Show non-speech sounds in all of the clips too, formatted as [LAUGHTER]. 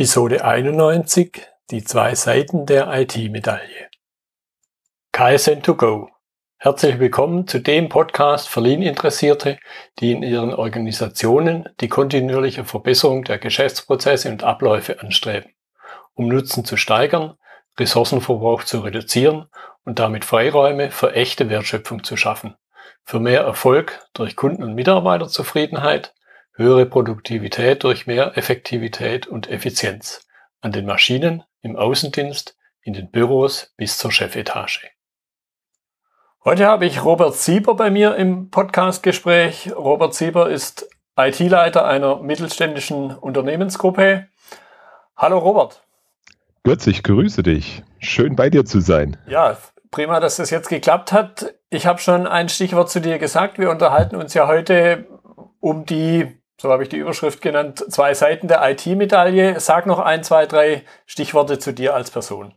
Episode 91 Die zwei Seiten der IT-Medaille. KSN2Go. Herzlich willkommen zu dem Podcast für Lean-Interessierte, die in ihren Organisationen die kontinuierliche Verbesserung der Geschäftsprozesse und Abläufe anstreben, um Nutzen zu steigern, Ressourcenverbrauch zu reduzieren und damit Freiräume für echte Wertschöpfung zu schaffen, für mehr Erfolg durch Kunden- und Mitarbeiterzufriedenheit, höhere Produktivität durch mehr Effektivität und Effizienz an den Maschinen, im Außendienst, in den Büros bis zur Chefetage. Heute habe ich Robert Sieber bei mir im Podcastgespräch. Robert Sieber ist IT-Leiter einer mittelständischen Unternehmensgruppe. Hallo Robert. Götz, ich grüße dich. Schön bei dir zu sein. Ja, prima, dass das jetzt geklappt hat. Ich habe schon ein Stichwort zu dir gesagt. Wir unterhalten uns ja heute um die so habe ich die Überschrift genannt, zwei Seiten der IT-Medaille. Sag noch ein, zwei, drei Stichworte zu dir als Person.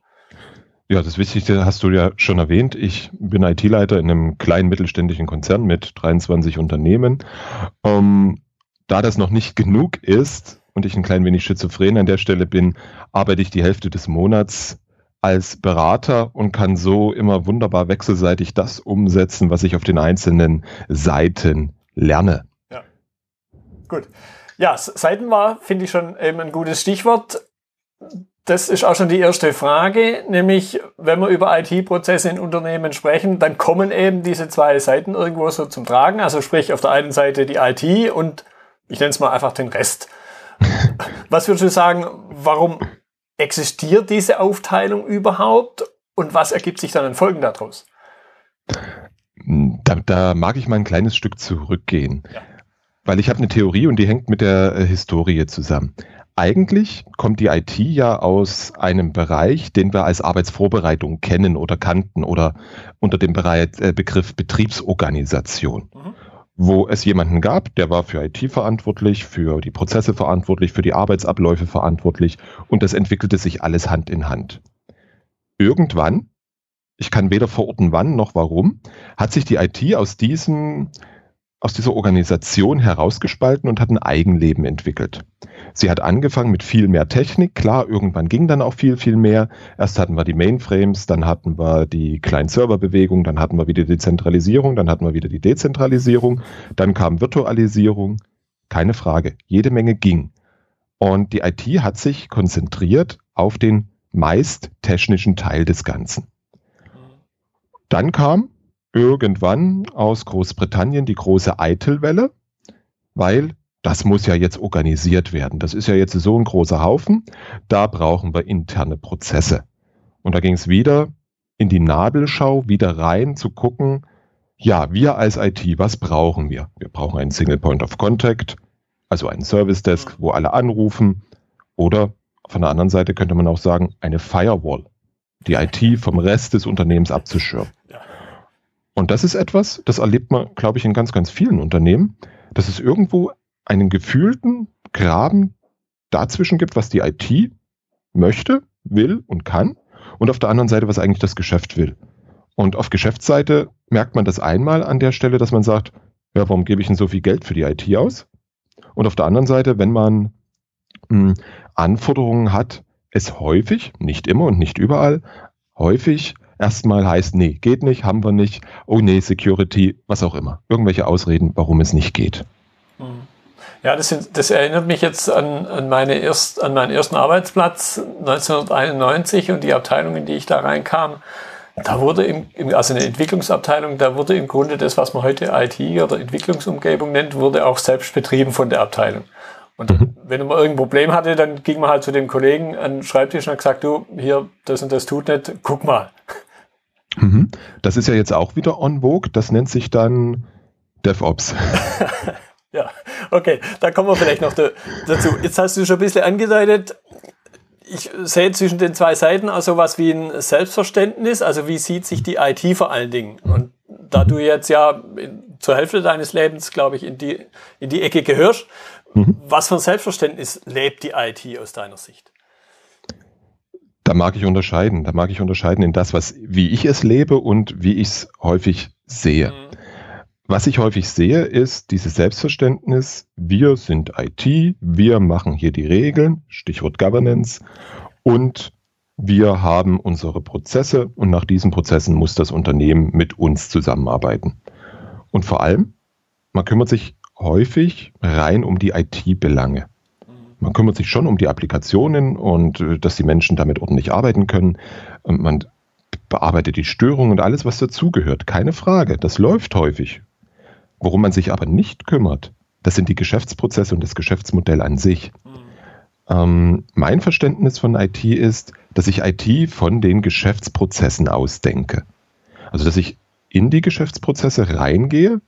Ja, das Wichtigste hast du ja schon erwähnt. Ich bin IT-Leiter in einem kleinen mittelständischen Konzern mit 23 Unternehmen. Ähm, da das noch nicht genug ist und ich ein klein wenig schizophren an der Stelle bin, arbeite ich die Hälfte des Monats als Berater und kann so immer wunderbar wechselseitig das umsetzen, was ich auf den einzelnen Seiten lerne. Gut. Ja, Seiten war, finde ich schon eben ein gutes Stichwort. Das ist auch schon die erste Frage, nämlich wenn wir über IT-Prozesse in Unternehmen sprechen, dann kommen eben diese zwei Seiten irgendwo so zum Tragen. Also sprich auf der einen Seite die IT und ich nenne es mal einfach den Rest. [LAUGHS] Was würdest du sagen, warum existiert diese Aufteilung überhaupt und was ergibt sich dann an Folgen daraus? Da, da mag ich mal ein kleines Stück zurückgehen. Ja. Weil ich habe eine Theorie und die hängt mit der äh, Historie zusammen. Eigentlich kommt die IT ja aus einem Bereich, den wir als Arbeitsvorbereitung kennen oder kannten oder unter dem Bereich, äh, Begriff Betriebsorganisation. Mhm. Wo es jemanden gab, der war für IT verantwortlich, für die Prozesse verantwortlich, für die Arbeitsabläufe verantwortlich und das entwickelte sich alles Hand in Hand. Irgendwann, ich kann weder verorten wann noch warum, hat sich die IT aus diesem aus dieser Organisation herausgespalten und hat ein Eigenleben entwickelt. Sie hat angefangen mit viel mehr Technik. Klar, irgendwann ging dann auch viel, viel mehr. Erst hatten wir die Mainframes, dann hatten wir die Client-Server-Bewegung, dann hatten wir wieder die Zentralisierung, dann hatten wir wieder die Dezentralisierung, dann kam Virtualisierung. Keine Frage, jede Menge ging. Und die IT hat sich konzentriert auf den meist technischen Teil des Ganzen. Dann kam irgendwann aus Großbritannien die große Eitel-Welle, weil das muss ja jetzt organisiert werden. Das ist ja jetzt so ein großer Haufen. Da brauchen wir interne Prozesse. Und da ging es wieder in die Nabelschau, wieder rein zu gucken, ja, wir als IT, was brauchen wir? Wir brauchen einen Single Point of Contact, also einen Service Desk, wo alle anrufen. Oder von der anderen Seite könnte man auch sagen, eine Firewall, die IT [LAUGHS] vom Rest des Unternehmens abzuschirmen. Und das ist etwas, das erlebt man, glaube ich, in ganz, ganz vielen Unternehmen, dass es irgendwo einen gefühlten Graben dazwischen gibt, was die IT möchte, will und kann, und auf der anderen Seite, was eigentlich das Geschäft will. Und auf Geschäftsseite merkt man das einmal an der Stelle, dass man sagt, ja, warum gebe ich denn so viel Geld für die IT aus? Und auf der anderen Seite, wenn man mh, hm, Anforderungen hat, es häufig, nicht immer und nicht überall, häufig erstmal heißt, nee, geht nicht, haben wir nicht, oh nee, Security, was auch immer. Irgendwelche Ausreden, warum es nicht geht. Ja, das, das erinnert mich jetzt an, an, meine erst, an meinen ersten Arbeitsplatz 1991 und die Abteilung, in die ich da reinkam. Da wurde im, also eine Entwicklungsabteilung, da wurde im Grunde das, was man heute IT oder Entwicklungsumgebung nennt, wurde auch selbst betrieben von der Abteilung. Und mhm. wenn man irgendein Problem hatte, dann ging man halt zu dem Kollegen an den Schreibtisch und hat gesagt, du, hier, das und das tut nicht, guck mal. Mhm. Das ist ja jetzt auch wieder on vogue. Das nennt sich dann DevOps. [LAUGHS] ja, okay, da kommen wir vielleicht noch dazu. Jetzt hast du schon ein bisschen angedeutet, ich sehe zwischen den zwei Seiten auch so was wie ein Selbstverständnis. Also wie sieht sich die IT vor allen Dingen? Und da du jetzt ja zur Hälfte deines Lebens, glaube ich, in die, in die Ecke gehörst, mhm. was für ein Selbstverständnis lebt die IT aus deiner Sicht? Da mag ich unterscheiden. Da mag ich unterscheiden in das, was, wie ich es lebe und wie ich es häufig sehe. Mhm. was ich häufig sehe, ist dieses Selbstverständnis, wir sind IT, wir machen hier die Regeln, Stichwort Governance, und wir haben unsere Prozesse und nach diesen Prozessen muss das Unternehmen mit uns zusammenarbeiten. Und vor allem, man kümmert sich häufig rein um die IT-Belange. Man kümmert sich schon um die Applikationen und äh, dass die Menschen damit ordentlich arbeiten können. Und man bearbeitet die Störungen und alles, was dazugehört. Keine Frage, das läuft häufig. Worum man sich aber nicht kümmert, das sind die Geschäftsprozesse und das Geschäftsmodell an sich. Mhm. Ähm, mein Verständnis von IT ist, dass ich IT von den Geschäftsprozessen ausdenke. Also, dass ich in die Geschäftsprozesse reingehe,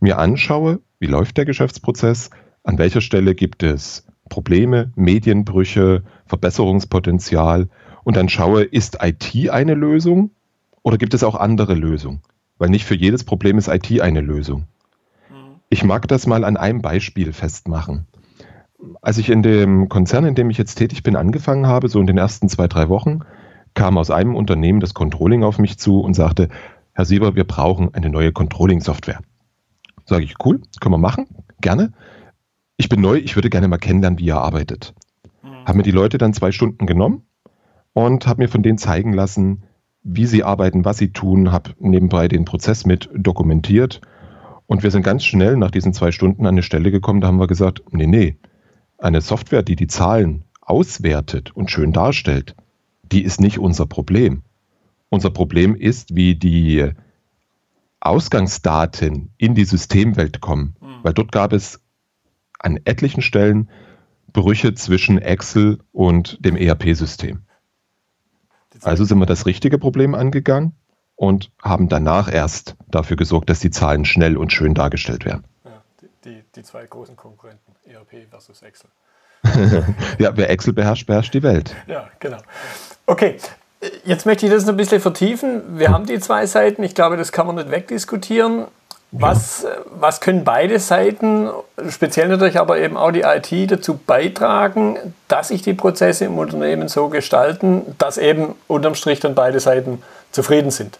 mir anschaue, wie läuft der Geschäftsprozess, an welcher Stelle gibt es Probleme, Medienbrüche, Verbesserungspotenzial und dann schaue, ist IT eine Lösung oder gibt es auch andere Lösungen? Weil nicht für jedes Problem ist IT eine Lösung. Ich mag das mal an einem Beispiel festmachen. Als ich in dem Konzern, in dem ich jetzt tätig bin, angefangen habe, so in den ersten zwei, drei Wochen, kam aus einem Unternehmen das Controlling auf mich zu und sagte, Herr Sieber, wir brauchen eine neue Controlling-Software. Sage ich, cool, können wir machen, gerne. Ich bin neu, ich würde gerne mal kennenlernen, wie ihr arbeitet. Mhm. Haben mir die Leute dann zwei Stunden genommen und habe mir von denen zeigen lassen, wie sie arbeiten, was sie tun, habe nebenbei den Prozess mit dokumentiert und wir sind ganz schnell nach diesen zwei Stunden an eine Stelle gekommen, da haben wir gesagt, nee, nee, eine Software, die die Zahlen auswertet und schön darstellt, die ist nicht unser Problem. Unser Problem ist, wie die Ausgangsdaten in die Systemwelt kommen, mhm. weil dort gab es an etlichen Stellen Brüche zwischen Excel und dem ERP-System. Also sind wir das richtige Problem angegangen und haben danach erst dafür gesorgt, dass die Zahlen schnell und schön dargestellt werden. Ja, die, die, die zwei großen Konkurrenten, ERP versus Excel. [LAUGHS] ja, wer Excel beherrscht, beherrscht die Welt. Ja, genau. Okay, jetzt möchte ich das ein bisschen vertiefen. Wir haben die zwei Seiten, ich glaube, das kann man nicht wegdiskutieren. Was, ja. was können beide Seiten, speziell natürlich aber eben auch die IT, dazu beitragen, dass sich die Prozesse im Unternehmen so gestalten, dass eben unterm Strich dann beide Seiten zufrieden sind?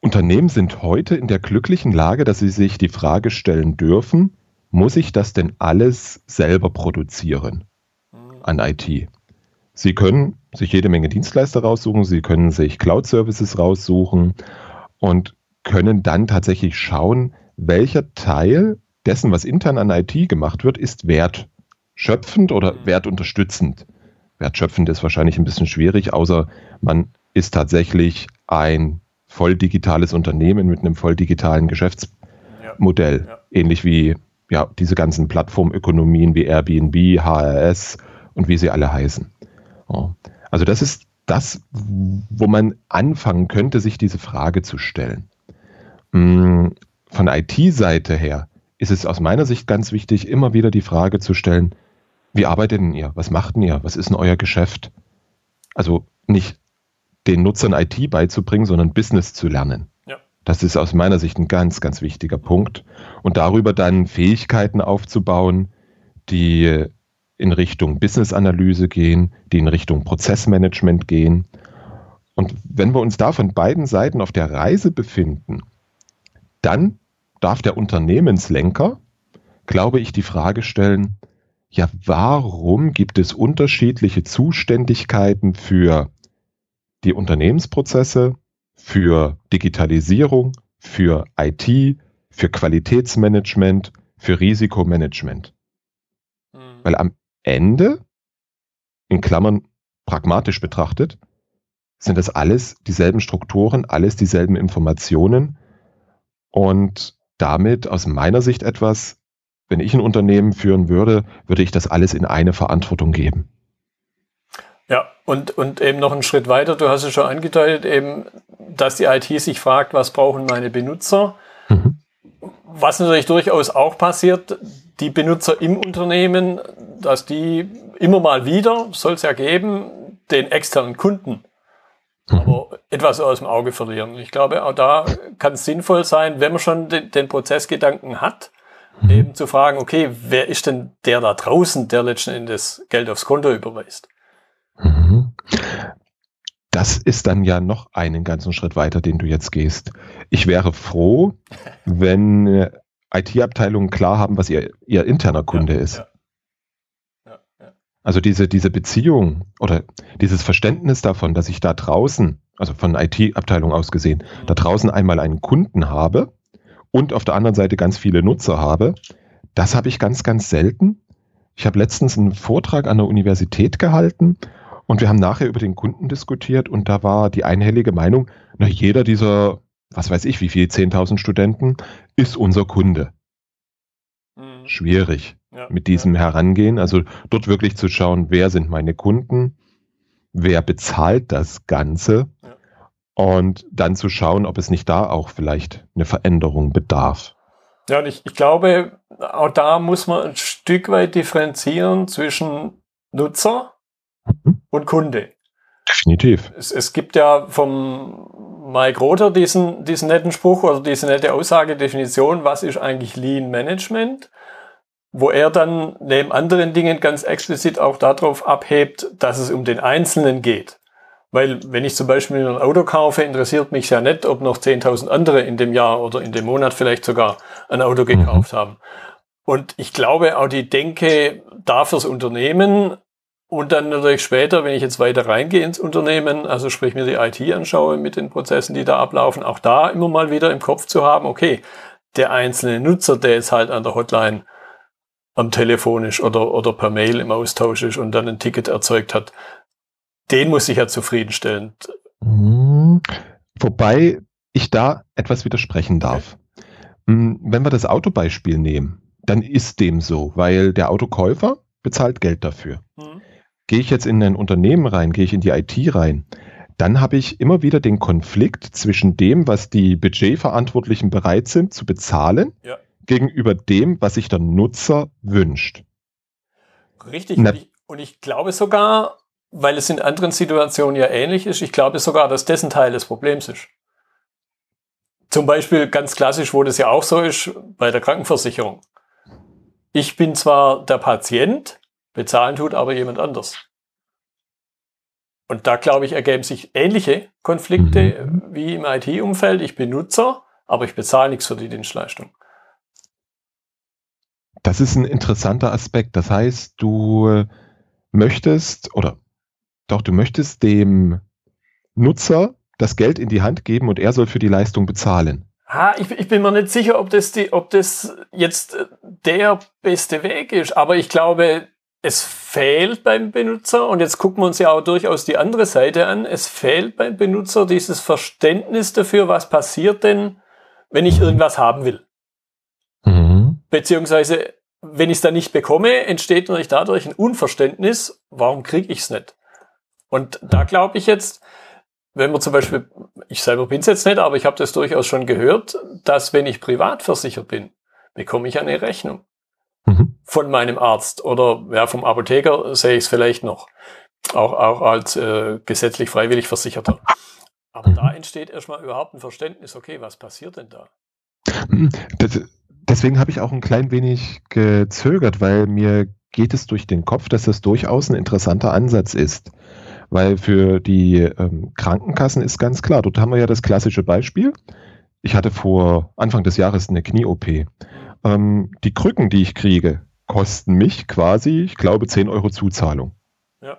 Unternehmen sind heute in der glücklichen Lage, dass sie sich die Frage stellen dürfen, muss ich das denn alles selber produzieren an IT? Sie können sich jede Menge Dienstleister raussuchen, Sie können sich Cloud-Services raussuchen und können dann tatsächlich schauen, welcher Teil dessen, was intern an IT gemacht wird, ist wertschöpfend oder mhm. wertunterstützend. Wertschöpfend ist wahrscheinlich ein bisschen schwierig, außer man ist tatsächlich ein voll digitales Unternehmen mit einem voll digitalen Geschäftsmodell. Ja. Ja. Ähnlich wie ja, diese ganzen Plattformökonomien wie Airbnb, HRS und wie sie alle heißen. Also das ist das, wo man anfangen könnte, sich diese Frage zu stellen. Mm, von IT-Seite her ist es aus meiner Sicht ganz wichtig, immer wieder die Frage zu stellen, wie arbeitet denn ihr? Was macht denn ihr? Was ist denn euer Geschäft? Also nicht den Nutzern IT beizubringen, sondern Business zu lernen. Ja. Das ist aus meiner Sicht ein ganz, ganz wichtiger Punkt. Und darüber dann Fähigkeiten aufzubauen, die in Richtung Business-Analyse gehen, die in Richtung Prozessmanagement gehen. Und wenn wir uns da von beiden Seiten auf der Reise befinden, dann darf der Unternehmenslenker, glaube ich, die Frage stellen, ja, warum gibt es unterschiedliche Zuständigkeiten für die Unternehmensprozesse, für Digitalisierung, für IT, für Qualitätsmanagement, für Risikomanagement? Mhm. Weil am Ende, in Klammern pragmatisch betrachtet, sind das alles dieselben Strukturen, alles dieselben Informationen und damit aus meiner Sicht etwas, wenn ich ein Unternehmen führen würde, würde ich das alles in eine Verantwortung geben. Ja, und, und eben noch einen Schritt weiter, du hast es schon angedeutet, eben, dass die IT sich fragt, was brauchen meine Benutzer? Mhm. Was natürlich durchaus auch passiert, die Benutzer im Unternehmen, dass die immer mal wieder, soll es ja geben, den externen Kunden mhm. aber etwas aus dem Auge verlieren. Ich glaube, auch da kann es sinnvoll sein, wenn man schon den, den Prozessgedanken hat, mhm. eben zu fragen, okay, wer ist denn der da draußen, der letzten Endes Geld aufs Konto überweist? Mhm das ist dann ja noch einen ganzen Schritt weiter, den du jetzt gehst. Ich wäre froh, [LAUGHS] wenn äh, IT-Abteilungen klar haben, was ihr, ihr interner Kunde ja, ist. Ja. Ja, also diese, diese Beziehung oder dieses Verständnis davon, dass ich da draußen, also von IT-Abteilung aus gesehen, mhm. da draußen einmal einen Kunden habe und auf der anderen Seite ganz viele Nutzer habe, das habe ich ganz, ganz selten. Ich habe letztens einen Vortrag an der Universität gehalten und wir haben nachher über den Kunden diskutiert und da war die einhellige Meinung, na, jeder dieser, was weiß ich, wie viel, 10.000 Studenten ist unser Kunde. Mhm. Schwierig ja, mit diesem ja. Herangehen. Also dort wirklich zu schauen, wer sind meine Kunden, wer bezahlt das Ganze ja. und dann zu schauen, ob es nicht da auch vielleicht eine Veränderung bedarf. Ja, und ich, ich glaube, auch da muss man ein Stück weit differenzieren zwischen Nutzer mhm. und Kunde. Definitiv. Es, es gibt ja vom Mike Rother diesen, diesen netten Spruch oder diese nette Aussage, Definition, was ist eigentlich Lean Management? Wo er dann neben anderen Dingen ganz explizit auch darauf abhebt, dass es um den Einzelnen geht. Weil wenn ich zum Beispiel ein Auto kaufe, interessiert mich ja nicht, ob noch 10.000 andere in dem Jahr oder in dem Monat vielleicht sogar ein Auto gekauft mhm. haben. Und ich glaube, auch die Denke da fürs Unternehmen und dann natürlich später, wenn ich jetzt weiter reingehe ins Unternehmen, also sprich mir die IT anschaue mit den Prozessen, die da ablaufen, auch da immer mal wieder im Kopf zu haben, okay, der einzelne Nutzer, der jetzt halt an der Hotline am telefonisch oder, oder per Mail im Austausch ist und dann ein Ticket erzeugt hat, den muss ich ja zufriedenstellen. Mhm. Wobei ich da etwas widersprechen darf. Okay. Wenn wir das Autobeispiel nehmen, dann ist dem so, weil der Autokäufer bezahlt Geld dafür. Mhm. Gehe ich jetzt in ein Unternehmen rein, gehe ich in die IT rein, dann habe ich immer wieder den Konflikt zwischen dem, was die Budgetverantwortlichen bereit sind zu bezahlen, ja. gegenüber dem, was sich der Nutzer wünscht. Richtig. Na, und, ich, und ich glaube sogar, weil es in anderen Situationen ja ähnlich ist, ich glaube sogar, dass dessen Teil des Problems ist. Zum Beispiel ganz klassisch, wo das ja auch so ist, bei der Krankenversicherung. Ich bin zwar der Patient, bezahlen tut aber jemand anders. Und da, glaube ich, ergeben sich ähnliche Konflikte mhm. wie im IT-Umfeld. Ich bin Nutzer, aber ich bezahle nichts für die Dienstleistung. Das ist ein interessanter Aspekt. Das heißt, du möchtest oder doch, du möchtest dem Nutzer das Geld in die Hand geben und er soll für die Leistung bezahlen. Ha, ich, ich bin mir nicht sicher, ob das, die, ob das jetzt äh, der beste Weg ist, aber ich glaube, es fehlt beim Benutzer, und jetzt gucken wir uns ja auch durchaus die andere Seite an, es fehlt beim Benutzer dieses Verständnis dafür, was passiert denn, wenn ich irgendwas haben will. Mhm. Beziehungsweise, wenn ich es dann nicht bekomme, entsteht natürlich dadurch ein Unverständnis, warum kriege ich es nicht? Und da glaube ich jetzt, wenn man zum Beispiel, ich selber bin es jetzt nicht, aber ich habe das durchaus schon gehört, dass wenn ich privat versichert bin, bekomme ich eine Rechnung mhm. von meinem Arzt oder ja, vom Apotheker sehe ich es vielleicht noch, auch, auch als äh, gesetzlich freiwillig Versicherter. Aber mhm. da entsteht erstmal überhaupt ein Verständnis, okay, was passiert denn da? Mhm. Das, deswegen habe ich auch ein klein wenig gezögert, weil mir geht es durch den Kopf, dass das durchaus ein interessanter Ansatz ist. Weil für die ähm, Krankenkassen ist ganz klar, dort haben wir ja das klassische Beispiel. Ich hatte vor Anfang des Jahres eine Knie-OP. Ähm, die Krücken, die ich kriege, kosten mich quasi, ich glaube, 10 Euro Zuzahlung. Ja.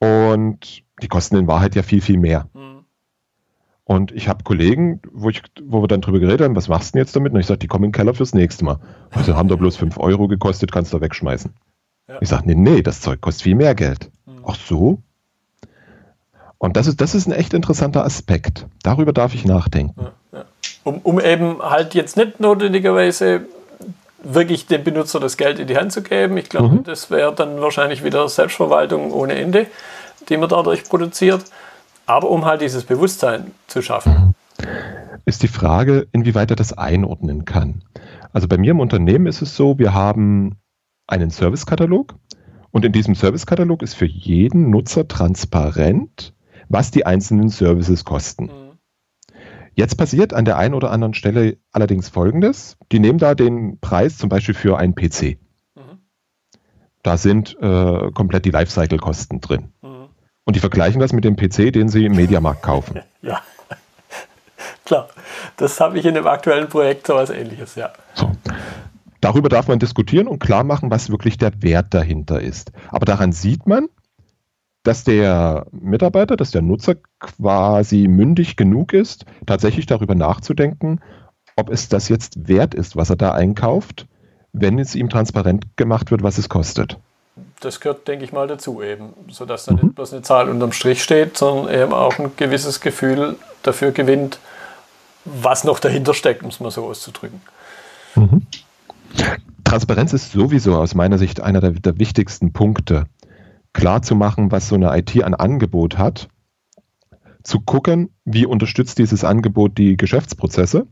Und die kosten in Wahrheit ja viel, viel mehr. Mhm. Und ich habe Kollegen, wo, ich, wo wir dann drüber geredet haben, was machst du denn jetzt damit? Und ich sage, die kommen in den Keller fürs nächste Mal. Also haben da bloß 5 Euro gekostet, kannst du wegschmeißen. Ja. Ich sage, nee, nee, das Zeug kostet viel mehr Geld. Ach so? Und das ist, das ist ein echt interessanter Aspekt. Darüber darf ich nachdenken. Ja. Um, um eben halt jetzt nicht notwendigerweise wirklich dem Benutzer das Geld in die Hand zu geben. Ich glaube, mhm. das wäre dann wahrscheinlich wieder Selbstverwaltung ohne Ende, die man dadurch produziert. Aber um halt dieses Bewusstsein zu schaffen. Ist die Frage, inwieweit er das einordnen kann. Also bei mir im Unternehmen ist es so, wir haben einen Servicekatalog und in diesem Servicekatalog ist für jeden Nutzer transparent, was die einzelnen Services kosten. Mhm. Jetzt passiert an der einen oder anderen Stelle allerdings Folgendes. Die nehmen da den Preis zum Beispiel für einen PC. Mhm. Da sind äh, komplett die Lifecycle-Kosten drin. Mhm. Und die vergleichen das mit dem PC, den sie im Mediamarkt kaufen. [LAUGHS] ja, klar. Das habe ich in dem aktuellen Projekt so was ähnliches, ja. So. Darüber darf man diskutieren und klar machen, was wirklich der Wert dahinter ist. Aber daran sieht man, dass der Mitarbeiter, dass der Nutzer quasi mündig genug ist, tatsächlich darüber nachzudenken, ob es das jetzt wert ist, was er da einkauft, wenn es ihm transparent gemacht wird, was es kostet. Das gehört, denke ich mal, dazu eben, sodass da mhm. nicht bloß eine Zahl unterm Strich steht, sondern eben auch ein gewisses Gefühl dafür gewinnt, was noch dahinter steckt, um es mal so auszudrücken. Mhm. Transparenz ist sowieso aus meiner Sicht einer der, der wichtigsten Punkte. Klar zu machen, was so eine IT an Angebot hat, zu gucken, wie unterstützt dieses Angebot die Geschäftsprozesse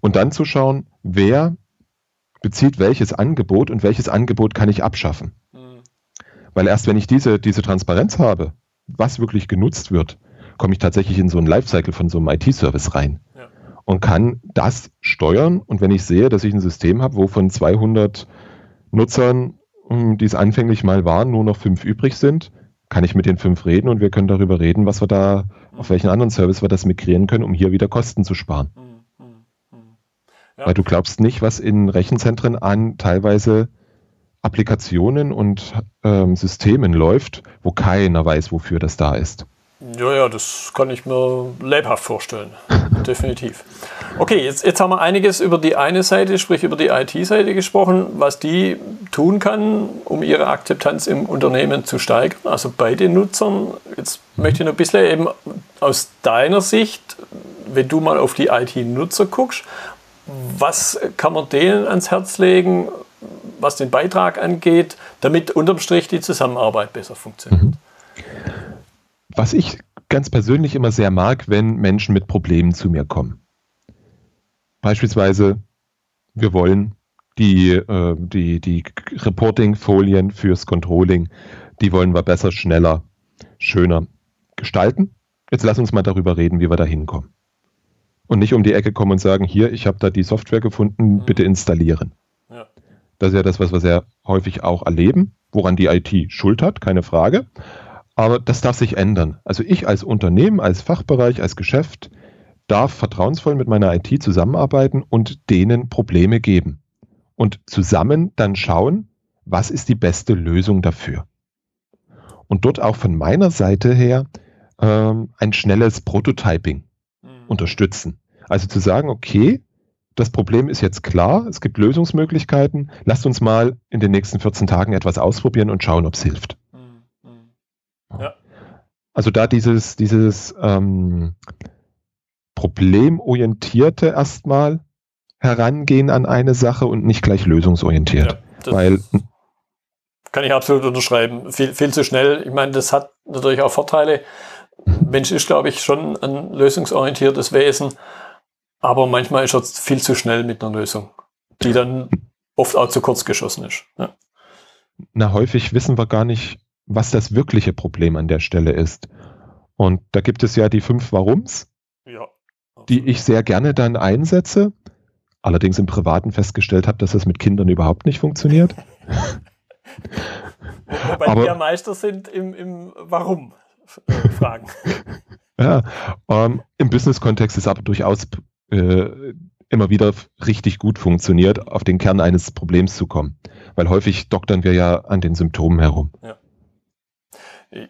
und dann zu schauen, wer bezieht welches Angebot und welches Angebot kann ich abschaffen. Mhm. Weil erst wenn ich diese, diese Transparenz habe, was wirklich genutzt wird, komme ich tatsächlich in so einen Lifecycle von so einem IT-Service rein ja. und kann das steuern. Und wenn ich sehe, dass ich ein System habe, wo von 200 Nutzern, die es anfänglich mal waren, nur noch fünf übrig sind, kann ich mit den fünf reden und wir können darüber reden, was wir da, auf welchen anderen Service wir das migrieren können, um hier wieder Kosten zu sparen. Mhm. Mhm. Ja. Weil du glaubst nicht, was in Rechenzentren an teilweise Applikationen und ähm, Systemen läuft, wo keiner weiß, wofür das da ist. Ja, ja, das kann ich mir lebhaft vorstellen. [LAUGHS] Definitiv. Okay, jetzt, jetzt haben wir einiges über die eine Seite, sprich über die IT-Seite gesprochen, was die tun kann, um ihre Akzeptanz im Unternehmen zu steigern, also bei den Nutzern. Jetzt möchte ich noch ein bisschen eben aus deiner Sicht, wenn du mal auf die IT-Nutzer guckst, was kann man denen ans Herz legen, was den Beitrag angeht, damit unterm Strich die Zusammenarbeit besser funktioniert? Mhm was ich ganz persönlich immer sehr mag, wenn Menschen mit Problemen zu mir kommen. Beispielsweise, wir wollen die, äh, die, die Reporting-Folien fürs Controlling, die wollen wir besser, schneller, schöner gestalten. Jetzt lass uns mal darüber reden, wie wir da hinkommen. Und nicht um die Ecke kommen und sagen, hier, ich habe da die Software gefunden, mhm. bitte installieren. Ja. Das ist ja das, was wir sehr häufig auch erleben, woran die IT Schuld hat, keine Frage. Aber das darf sich ändern. Also ich als Unternehmen, als Fachbereich, als Geschäft darf vertrauensvoll mit meiner IT zusammenarbeiten und denen Probleme geben. Und zusammen dann schauen, was ist die beste Lösung dafür. Und dort auch von meiner Seite her ähm, ein schnelles Prototyping mhm. unterstützen. Also zu sagen, okay, das Problem ist jetzt klar, es gibt Lösungsmöglichkeiten, lasst uns mal in den nächsten 14 Tagen etwas ausprobieren und schauen, ob es hilft. Ja. Also da dieses, dieses ähm, problemorientierte erstmal herangehen an eine Sache und nicht gleich lösungsorientiert. Ja, weil kann ich absolut unterschreiben. Viel, viel zu schnell. Ich meine, das hat natürlich auch Vorteile. Mensch ist, glaube ich, schon ein lösungsorientiertes Wesen, aber manchmal ist er viel zu schnell mit einer Lösung, die dann oft auch zu kurz geschossen ist. Ja. Na, häufig wissen wir gar nicht, was das wirkliche Problem an der Stelle ist. Und da gibt es ja die fünf Warums, ja, die ich sehr gerne dann einsetze, allerdings im Privaten festgestellt habe, dass das mit Kindern überhaupt nicht funktioniert. [LAUGHS] Wobei Aber, die Meister sind im, im Warum äh, fragen. [LAUGHS] ja, ähm, im Business-Kontext ist aber durchaus äh, immer wieder richtig gut funktioniert, auf den Kern eines Problems zu kommen. Weil häufig doktern wir ja an den Symptomen herum. Ja.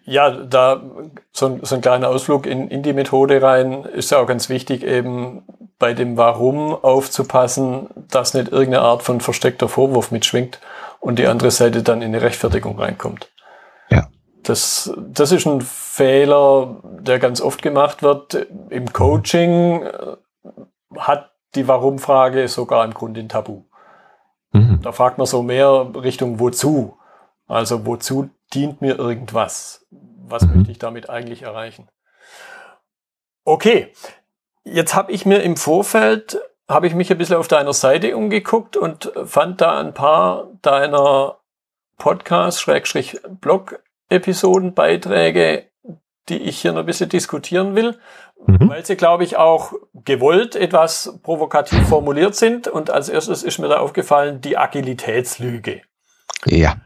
Ja, da so ein, so ein kleiner Ausflug in, in die Methode rein ist ja auch ganz wichtig, eben bei dem Warum aufzupassen, dass nicht irgendeine Art von versteckter Vorwurf mitschwingt und die andere Seite dann in eine Rechtfertigung reinkommt. Ja. Das, das ist ein Fehler, der ganz oft gemacht wird. Im Coaching äh, hat die Warum-Frage sogar im Grunde ein Tabu. Mhm. Da fragt man so mehr Richtung Wozu. Also wozu dient mir irgendwas? Was mhm. möchte ich damit eigentlich erreichen? Okay, jetzt habe ich mir im Vorfeld, habe ich mich ein bisschen auf deiner Seite umgeguckt und fand da ein paar deiner Podcast-Blog-Episoden-Beiträge, die ich hier noch ein bisschen diskutieren will, mhm. weil sie, glaube ich, auch gewollt etwas provokativ formuliert sind. Und als erstes ist mir da aufgefallen, die Agilitätslüge. Ja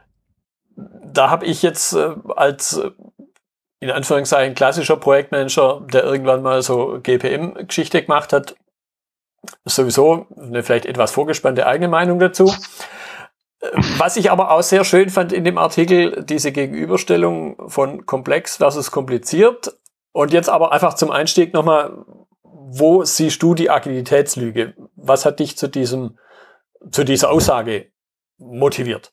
da habe ich jetzt äh, als in Anführungszeichen klassischer Projektmanager, der irgendwann mal so GPM-Geschichte gemacht hat, sowieso eine vielleicht etwas vorgespannte eigene Meinung dazu. Was ich aber auch sehr schön fand in dem Artikel, diese Gegenüberstellung von komplex versus kompliziert. Und jetzt aber einfach zum Einstieg nochmal, wo siehst du die Agilitätslüge? Was hat dich zu diesem, zu dieser Aussage motiviert?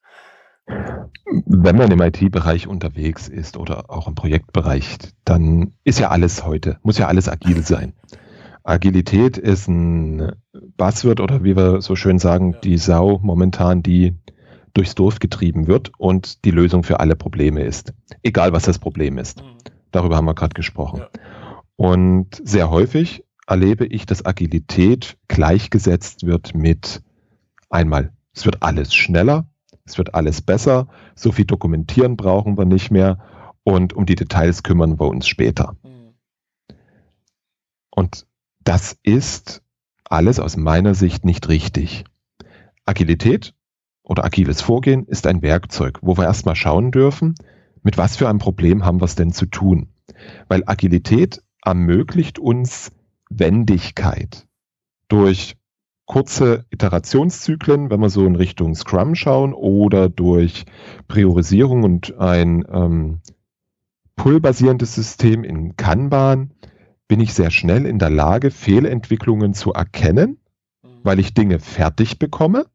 Wenn man im IT-Bereich unterwegs ist oder auch im Projektbereich, dann ist ja alles heute, muss ja alles agil sein. Agilität ist ein Buzzword oder wie wir so schön sagen, die Sau momentan, die durchs Dorf getrieben wird und die Lösung für alle Probleme ist. Egal was das Problem ist. Mhm. Darüber haben wir gerade gesprochen. Und sehr häufig erlebe ich, dass Agilität gleichgesetzt wird mit einmal, es wird alles schneller, es wird alles besser, so viel dokumentieren brauchen wir nicht mehr und um die Details kümmern wir uns später. Mhm. Und das ist alles aus meiner Sicht nicht richtig. Agilität oder agiles Vorgehen ist ein Werkzeug, wo wir erstmal schauen dürfen, mit was für einem Problem haben wir es denn zu tun. Weil Agilität ermöglicht uns Wendigkeit durch kurze Iterationszyklen, wenn wir so in Richtung Scrum schauen, oder durch Priorisierung und ein ähm, Pull-basierendes System in Kanban, bin ich sehr schnell in der Lage, Fehlentwicklungen zu erkennen, mhm. weil ich Dinge fertig bekomme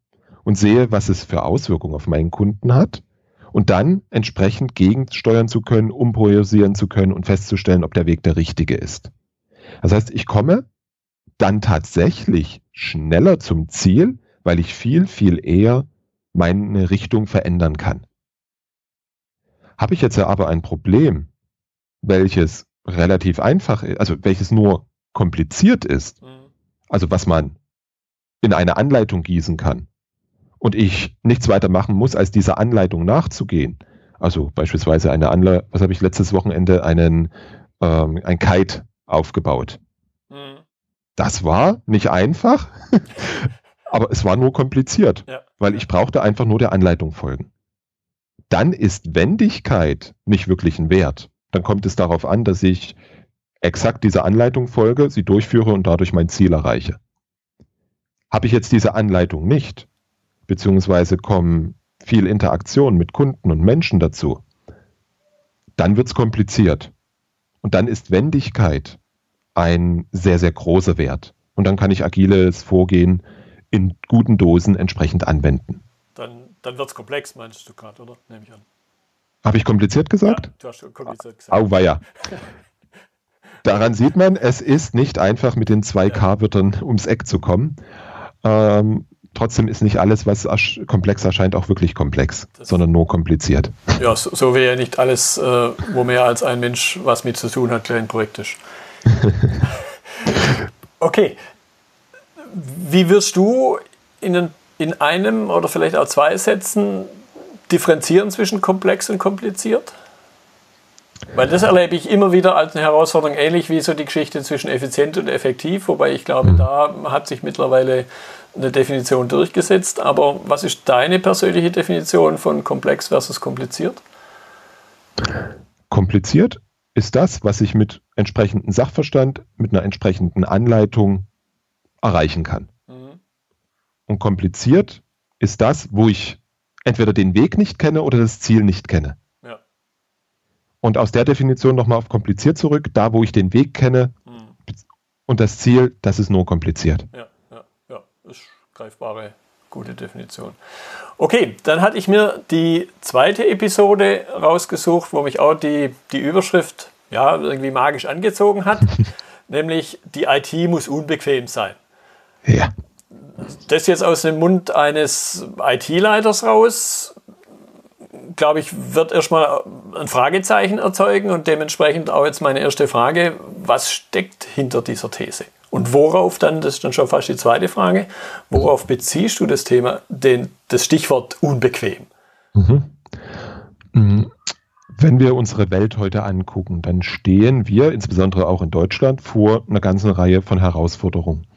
und sehe, was es für Auswirkungen auf meinen Kunden hat und dann entsprechend gegensteuern zu können, umpriorisieren zu können und festzustellen, ob der Weg der richtige ist. Das heißt, ich komme dann tatsächlich schneller zum Ziel, weil ich viel, viel eher meine Richtung verändern kann. Habe ich jetzt aber ein Problem, welches relativ einfach ist, also welches nur kompliziert ist, mhm. also was man in eine Anleitung gießen kann und ich nichts weiter machen muss, als dieser Anleitung nachzugehen. Also beispielsweise eine Anleitung, was habe ich letztes Wochenende einen ähm, ein Kite aufgebaut. Das war nicht einfach, [LAUGHS] aber es war nur kompliziert, ja. weil ich brauchte einfach nur der Anleitung folgen. Dann ist Wendigkeit nicht wirklich ein Wert. Dann kommt es darauf an, dass ich exakt dieser Anleitung folge, sie durchführe und dadurch mein Ziel erreiche. Habe ich jetzt diese Anleitung nicht, beziehungsweise kommen viel Interaktion mit Kunden und Menschen dazu, dann wird es kompliziert. Und dann ist Wendigkeit ein sehr, sehr großer Wert. Und dann kann ich agiles Vorgehen in guten Dosen entsprechend anwenden. Dann, dann wird es komplex, meinst du gerade, oder? Nehme ich an. Habe ich kompliziert gesagt? Ja, du hast schon kompliziert gesagt. Auweia. [LAUGHS] Daran sieht man, es ist nicht einfach, mit den zwei K-Wörtern ums Eck zu kommen. Ähm, trotzdem ist nicht alles, was komplex erscheint, auch wirklich komplex, das sondern nur kompliziert. Ja, so, so wie ja nicht alles, äh, wo mehr als ein Mensch was mit zu tun hat, gleich ein Projekt ist. [LAUGHS] okay. Wie wirst du in, in einem oder vielleicht auch zwei Sätzen differenzieren zwischen komplex und kompliziert? Weil das erlebe ich immer wieder als eine Herausforderung, ähnlich wie so die Geschichte zwischen effizient und effektiv, wobei ich glaube, mhm. da hat sich mittlerweile eine Definition durchgesetzt. Aber was ist deine persönliche Definition von komplex versus kompliziert? Kompliziert ist das, was ich mit entsprechendem Sachverstand, mit einer entsprechenden Anleitung erreichen kann. Mhm. Und kompliziert ist das, wo ich entweder den Weg nicht kenne oder das Ziel nicht kenne. Ja. Und aus der Definition nochmal auf kompliziert zurück, da wo ich den Weg kenne mhm. und das Ziel, das ist nur kompliziert. Ja, ja, ja, ist greifbare, gute Definition. Okay, dann hatte ich mir die zweite Episode rausgesucht, wo mich auch die, die Überschrift ja, irgendwie magisch angezogen hat, [LAUGHS] nämlich die IT muss unbequem sein. Ja. Das jetzt aus dem Mund eines IT-Leiters raus, glaube ich, wird erstmal ein Fragezeichen erzeugen und dementsprechend auch jetzt meine erste Frage, was steckt hinter dieser These? Und worauf dann, das ist dann schon fast die zweite Frage, worauf beziehst du das Thema, den, das Stichwort unbequem? Mhm. mhm. Wenn wir unsere Welt heute angucken, dann stehen wir, insbesondere auch in Deutschland, vor einer ganzen Reihe von Herausforderungen.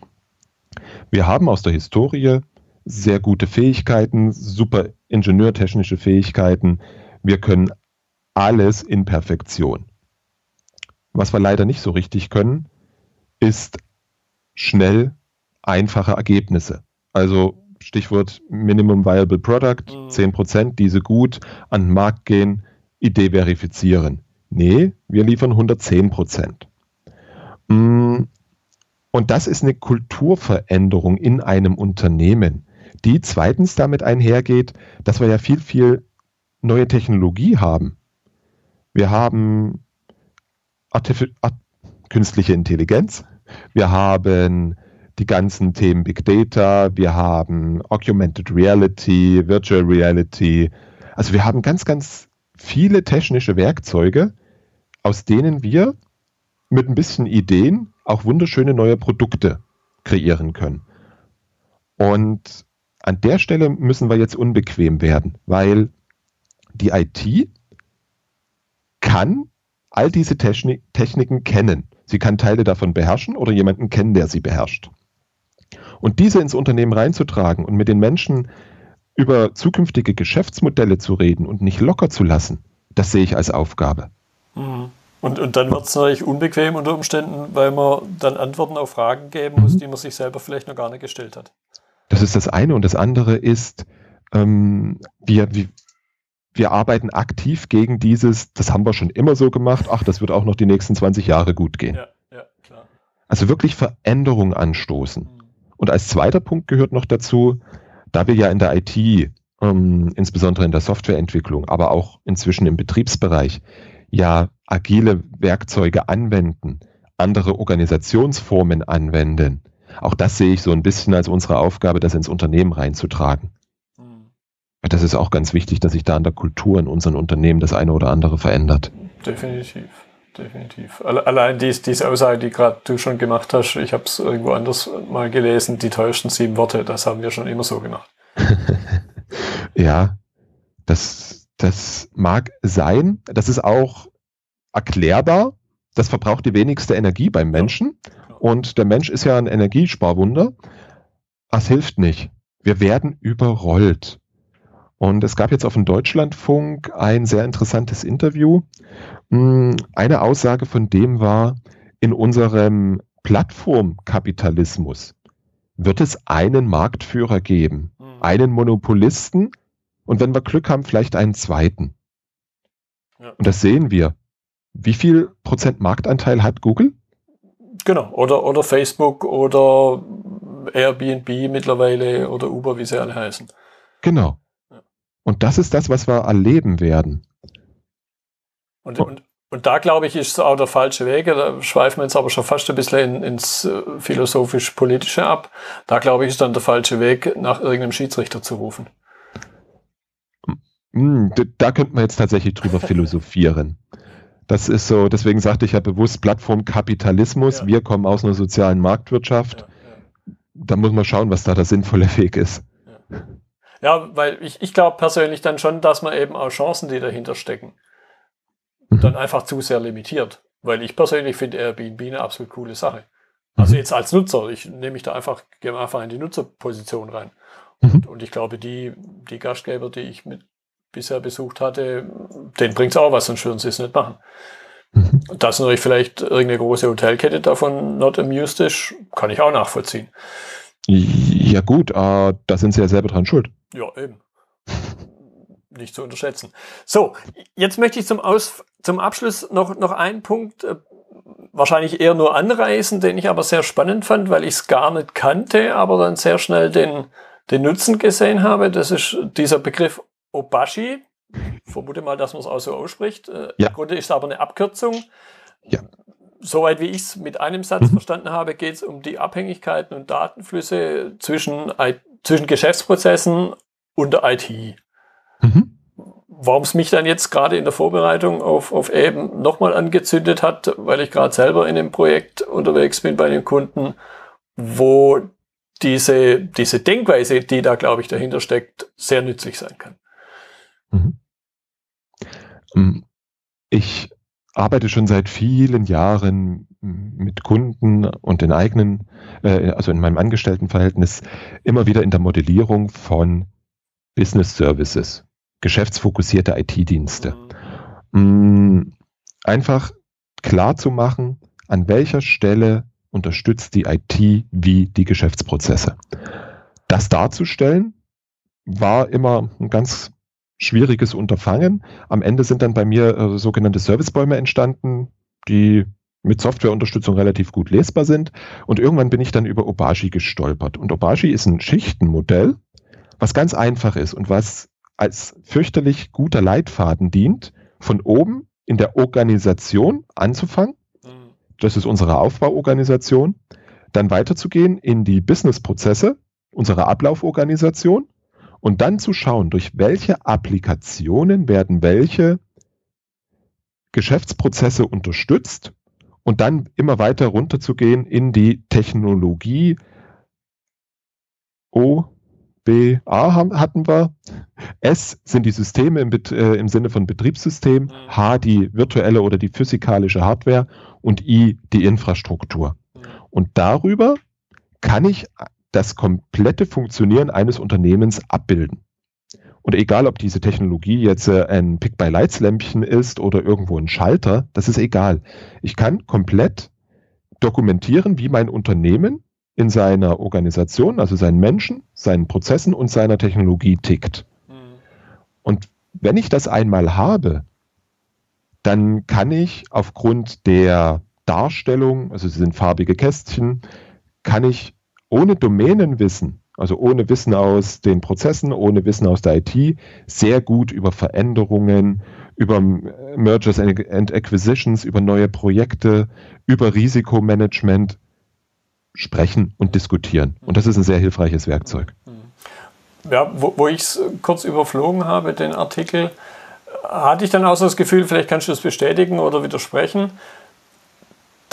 Wir haben aus der Historie sehr gute Fähigkeiten, super ingenieurtechnische Fähigkeiten. Wir können alles in Perfektion. Was wir leider nicht so richtig können, ist schnell einfache Ergebnisse. Also Stichwort Minimum Viable Product, mhm. 10%, diese gut an den Markt gehen, Idee verifizieren. Nee, wir liefern 110 mm, Und das ist eine Kulturveränderung in einem Unternehmen, die zweitens damit einhergeht, dass wir ja viel, viel neue Technologie haben. Wir haben Artific künstliche Intelligenz, wir haben die ganzen Themen Big Data, wir haben Augmented Reality, Virtual Reality. Also wir haben ganz, ganz viele technische Werkzeuge, aus denen wir mit ein bisschen Ideen auch wunderschöne neue Produkte kreieren können. Und an der Stelle müssen wir jetzt unbequem werden, weil die IT kann all diese Technik Techniken kennen. Sie kann Teile davon beherrschen oder jemanden kennen, der sie beherrscht. Und diese ins Unternehmen reinzutragen und mit den Menschen über zukünftige Geschäftsmodelle zu reden und nicht locker zu lassen, das sehe ich als Aufgabe. Mhm. Und, und dann wird es natürlich unbequem unter Umständen, weil man dann Antworten auf Fragen geben muss, mhm. die man sich selber vielleicht noch gar nicht gestellt hat. Das ist das eine. Und das andere ist, ähm, wir, wir, wir arbeiten aktiv gegen dieses, das haben wir schon immer so gemacht, ach, das wird auch noch die nächsten 20 Jahre gut gehen. Ja, ja, klar. Also wirklich Veränderung anstoßen. Mhm. Und als zweiter Punkt gehört noch dazu, da wir ja in der IT, ähm, insbesondere in der Softwareentwicklung, aber auch inzwischen im Betriebsbereich, ja agile Werkzeuge anwenden, andere Organisationsformen anwenden. Auch das sehe ich so ein bisschen als unsere Aufgabe, das ins Unternehmen reinzutragen. Mhm. Das ist auch ganz wichtig, dass sich da an der Kultur in unseren Unternehmen das eine oder andere verändert. Definitiv definitiv. Allein dies, diese Aussage, die gerade du schon gemacht hast, ich habe es irgendwo anders mal gelesen, die teuersten sieben Worte, das haben wir schon immer so gemacht. [LAUGHS] ja, das, das mag sein. Das ist auch erklärbar. Das verbraucht die wenigste Energie beim Menschen. Und der Mensch ist ja ein Energiesparwunder. Das hilft nicht. Wir werden überrollt. Und es gab jetzt auf dem Deutschlandfunk ein sehr interessantes Interview. Hm, eine Aussage von dem war, in unserem Plattformkapitalismus wird es einen Marktführer geben, mhm. einen Monopolisten und wenn wir Glück haben, vielleicht einen zweiten. Ja. Und das sehen wir. Wie viel Prozent Marktanteil hat Google? Genau, oder, oder Facebook oder Airbnb mittlerweile oder Uber, wie sie alle heißen. Genau. Und das ist das, was wir erleben werden. Und, und, und da glaube ich, ist es auch der falsche Weg. Da schweifen wir jetzt aber schon fast ein bisschen in, ins äh, philosophisch-politische ab. Da glaube ich, ist dann der falsche Weg, nach irgendeinem Schiedsrichter zu rufen. Hm, da könnte man jetzt tatsächlich drüber [LAUGHS] philosophieren. Das ist so, deswegen sagte ich ja bewusst Plattformkapitalismus. Ja. Wir kommen aus einer sozialen Marktwirtschaft. Ja, ja. Da muss man schauen, was da der sinnvolle Weg ist. Ja, weil ich, ich glaube persönlich dann schon, dass man eben auch Chancen, die dahinter stecken, mhm. dann einfach zu sehr limitiert. Weil ich persönlich finde Airbnb eine absolut coole Sache. Also mhm. jetzt als Nutzer, ich nehme mich da einfach, gehe einfach in die Nutzerposition rein. Mhm. Und, und, ich glaube, die, die Gastgeber, die ich mit bisher besucht hatte, denen bringt es auch was, sonst würden sie es nicht machen. Mhm. Dass natürlich vielleicht irgendeine große Hotelkette davon not amused ist, kann ich auch nachvollziehen. Ja gut, äh, da sind sie ja selber dran schuld. Ja, eben. Nicht zu unterschätzen. So, jetzt möchte ich zum, Aus zum Abschluss noch, noch einen Punkt, äh, wahrscheinlich eher nur anreißen, den ich aber sehr spannend fand, weil ich es gar nicht kannte, aber dann sehr schnell den, den Nutzen gesehen habe. Das ist dieser Begriff Obashi. Vermute mal, dass man es auch so ausspricht. Äh, ja. Im Grunde ist es aber eine Abkürzung. Ja soweit wie ich es mit einem Satz mhm. verstanden habe, geht es um die Abhängigkeiten und Datenflüsse zwischen, zwischen Geschäftsprozessen und der IT. Mhm. Warum es mich dann jetzt gerade in der Vorbereitung auf, auf eben nochmal angezündet hat, weil ich gerade selber in einem Projekt unterwegs bin bei den Kunden, wo diese, diese Denkweise, die da, glaube ich, dahinter steckt, sehr nützlich sein kann. Mhm. Ähm, ich arbeite schon seit vielen Jahren mit Kunden und den eigenen, äh, also in meinem Angestelltenverhältnis, immer wieder in der Modellierung von Business Services, geschäftsfokussierte IT-Dienste. Mm, einfach klar zu machen, an welcher Stelle unterstützt die IT wie die Geschäftsprozesse. Das darzustellen war immer ein ganz schwieriges Unterfangen. Am Ende sind dann bei mir äh, sogenannte Servicebäume entstanden, die mit Softwareunterstützung relativ gut lesbar sind. Und irgendwann bin ich dann über Obashi gestolpert. Und Obashi ist ein Schichtenmodell, was ganz einfach ist und was als fürchterlich guter Leitfaden dient, von oben in der Organisation anzufangen. Mhm. Das ist unsere Aufbauorganisation. Dann weiterzugehen in die Businessprozesse, unsere Ablauforganisation und dann zu schauen, durch welche Applikationen werden welche Geschäftsprozesse unterstützt und dann immer weiter runterzugehen in die Technologie. O, B, A hatten wir. S sind die Systeme im, äh, im Sinne von Betriebssystem. Mhm. H die virtuelle oder die physikalische Hardware und I die Infrastruktur. Mhm. Und darüber kann ich das komplette Funktionieren eines Unternehmens abbilden. Und egal, ob diese Technologie jetzt äh, ein Pick-by-Lights-Lämpchen ist oder irgendwo ein Schalter, das ist egal. Ich kann komplett dokumentieren, wie mein Unternehmen in seiner Organisation, also seinen Menschen, seinen Prozessen und seiner Technologie tickt. Mhm. Und wenn ich das einmal habe, dann kann ich aufgrund der Darstellung, also sie sind farbige Kästchen, kann ich ohne Domänenwissen, also ohne Wissen aus den Prozessen, ohne Wissen aus der IT, sehr gut über Veränderungen, über Mergers and Acquisitions, über neue Projekte, über Risikomanagement sprechen und diskutieren. Und das ist ein sehr hilfreiches Werkzeug. Ja, wo, wo ich es kurz überflogen habe, den Artikel, hatte ich dann auch so das Gefühl, vielleicht kannst du das bestätigen oder widersprechen,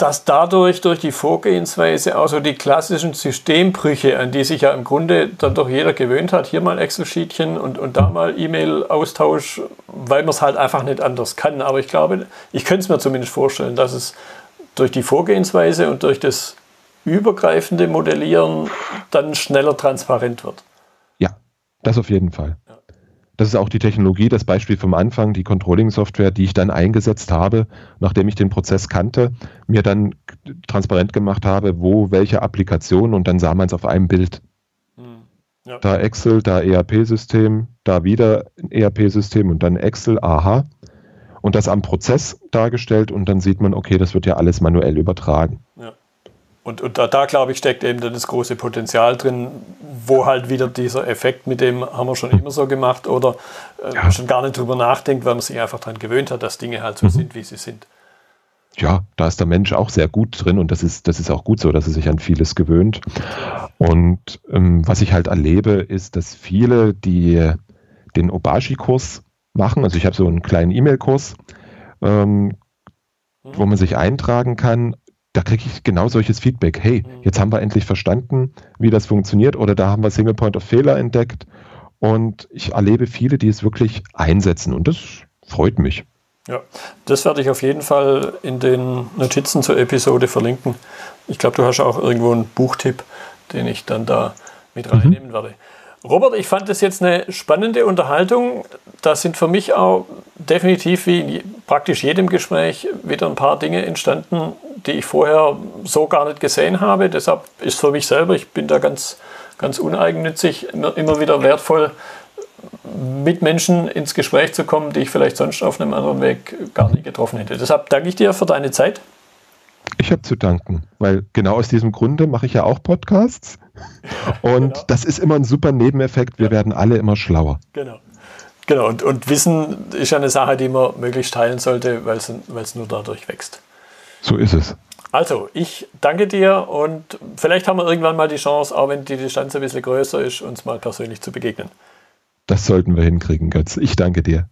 dass dadurch durch die Vorgehensweise auch so die klassischen Systembrüche, an die sich ja im Grunde dann doch jeder gewöhnt hat, hier mal Excel-Sheetchen und, und da mal E-Mail-Austausch, weil man es halt einfach nicht anders kann. Aber ich glaube, ich könnte es mir zumindest vorstellen, dass es durch die Vorgehensweise und durch das übergreifende Modellieren dann schneller transparent wird. Ja, das auf jeden Fall. Das ist auch die Technologie, das Beispiel vom Anfang, die Controlling-Software, die ich dann eingesetzt habe, nachdem ich den Prozess kannte, mir dann transparent gemacht habe, wo welche Applikation und dann sah man es auf einem Bild. Hm, ja. Da Excel, da ERP-System, da wieder ein ERP-System und dann Excel, aha. Und das am Prozess dargestellt und dann sieht man, okay, das wird ja alles manuell übertragen. Ja. Und, und da, da glaube ich, steckt eben dann das große Potenzial drin, wo halt wieder dieser Effekt, mit dem haben wir schon immer so gemacht oder äh, ja. schon gar nicht drüber nachdenkt, weil man sich einfach daran gewöhnt hat, dass Dinge halt so mhm. sind, wie sie sind. Ja, da ist der Mensch auch sehr gut drin und das ist, das ist auch gut so, dass er sich an vieles gewöhnt. Und ähm, was ich halt erlebe, ist, dass viele, die den Obashi-Kurs machen, also ich habe so einen kleinen E-Mail-Kurs, ähm, mhm. wo man sich eintragen kann, da kriege ich genau solches Feedback. Hey, jetzt haben wir endlich verstanden, wie das funktioniert oder da haben wir Single Point of Failure entdeckt und ich erlebe viele, die es wirklich einsetzen und das freut mich. Ja, das werde ich auf jeden Fall in den Notizen zur Episode verlinken. Ich glaube, du hast auch irgendwo einen Buchtipp, den ich dann da mit reinnehmen mhm. werde. Robert, ich fand das jetzt eine spannende Unterhaltung. Da sind für mich auch definitiv wie in praktisch jedem Gespräch wieder ein paar Dinge entstanden, die ich vorher so gar nicht gesehen habe. Deshalb ist für mich selber, ich bin da ganz, ganz uneigennützig, immer, immer wieder wertvoll, mit Menschen ins Gespräch zu kommen, die ich vielleicht sonst auf einem anderen Weg gar nicht getroffen hätte. Deshalb danke ich dir für deine Zeit. Ich habe zu danken, weil genau aus diesem Grunde mache ich ja auch Podcasts. [LAUGHS] Und genau. das ist immer ein super Nebeneffekt. Wir ja. werden alle immer schlauer. Genau. Genau, und, und Wissen ist ja eine Sache, die man möglichst teilen sollte, weil es nur dadurch wächst. So ist es. Also, ich danke dir und vielleicht haben wir irgendwann mal die Chance, auch wenn die Distanz ein bisschen größer ist, uns mal persönlich zu begegnen. Das sollten wir hinkriegen, Götz. Ich danke dir.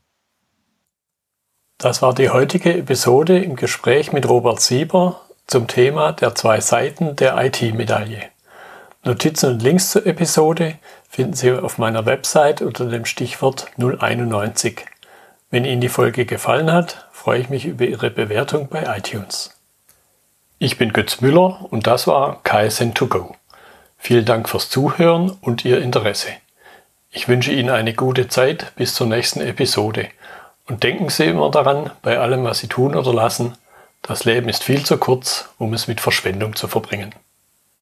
Das war die heutige Episode im Gespräch mit Robert Sieber zum Thema der zwei Seiten der IT-Medaille. Notizen und Links zur Episode finden Sie auf meiner Website unter dem Stichwort 091. Wenn Ihnen die Folge gefallen hat, freue ich mich über Ihre Bewertung bei iTunes. Ich bin Götz Müller und das war KSN2Go. Vielen Dank fürs Zuhören und Ihr Interesse. Ich wünsche Ihnen eine gute Zeit bis zur nächsten Episode und denken Sie immer daran, bei allem, was Sie tun oder lassen, Das Leben ist viel zu kurz, um es mit Verschwendung zu verbringen.